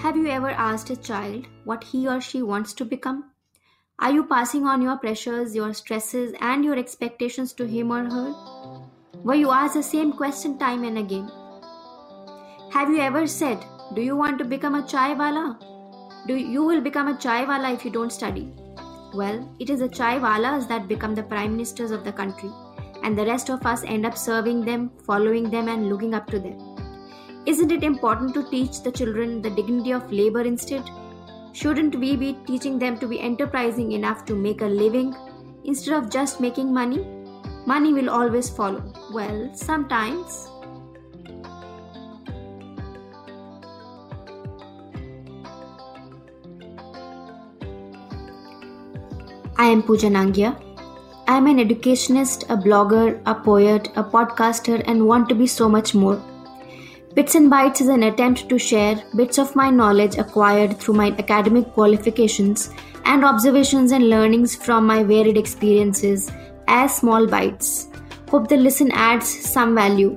Have you ever asked a child what he or she wants to become? Are you passing on your pressures, your stresses, and your expectations to him or her? Were you asked the same question time and again? Have you ever said, Do you want to become a chai wala? Do you will become a chai wala if you don't study? Well, it is the chai walas that become the prime ministers of the country, and the rest of us end up serving them, following them, and looking up to them. Isn't it important to teach the children the dignity of labor instead? Shouldn't we be teaching them to be enterprising enough to make a living instead of just making money? Money will always follow. Well, sometimes. I am Pooja Nangia. I am an educationist, a blogger, a poet, a podcaster, and want to be so much more. Bits and Bytes is an attempt to share bits of my knowledge acquired through my academic qualifications and observations and learnings from my varied experiences as small bites. Hope the listen adds some value.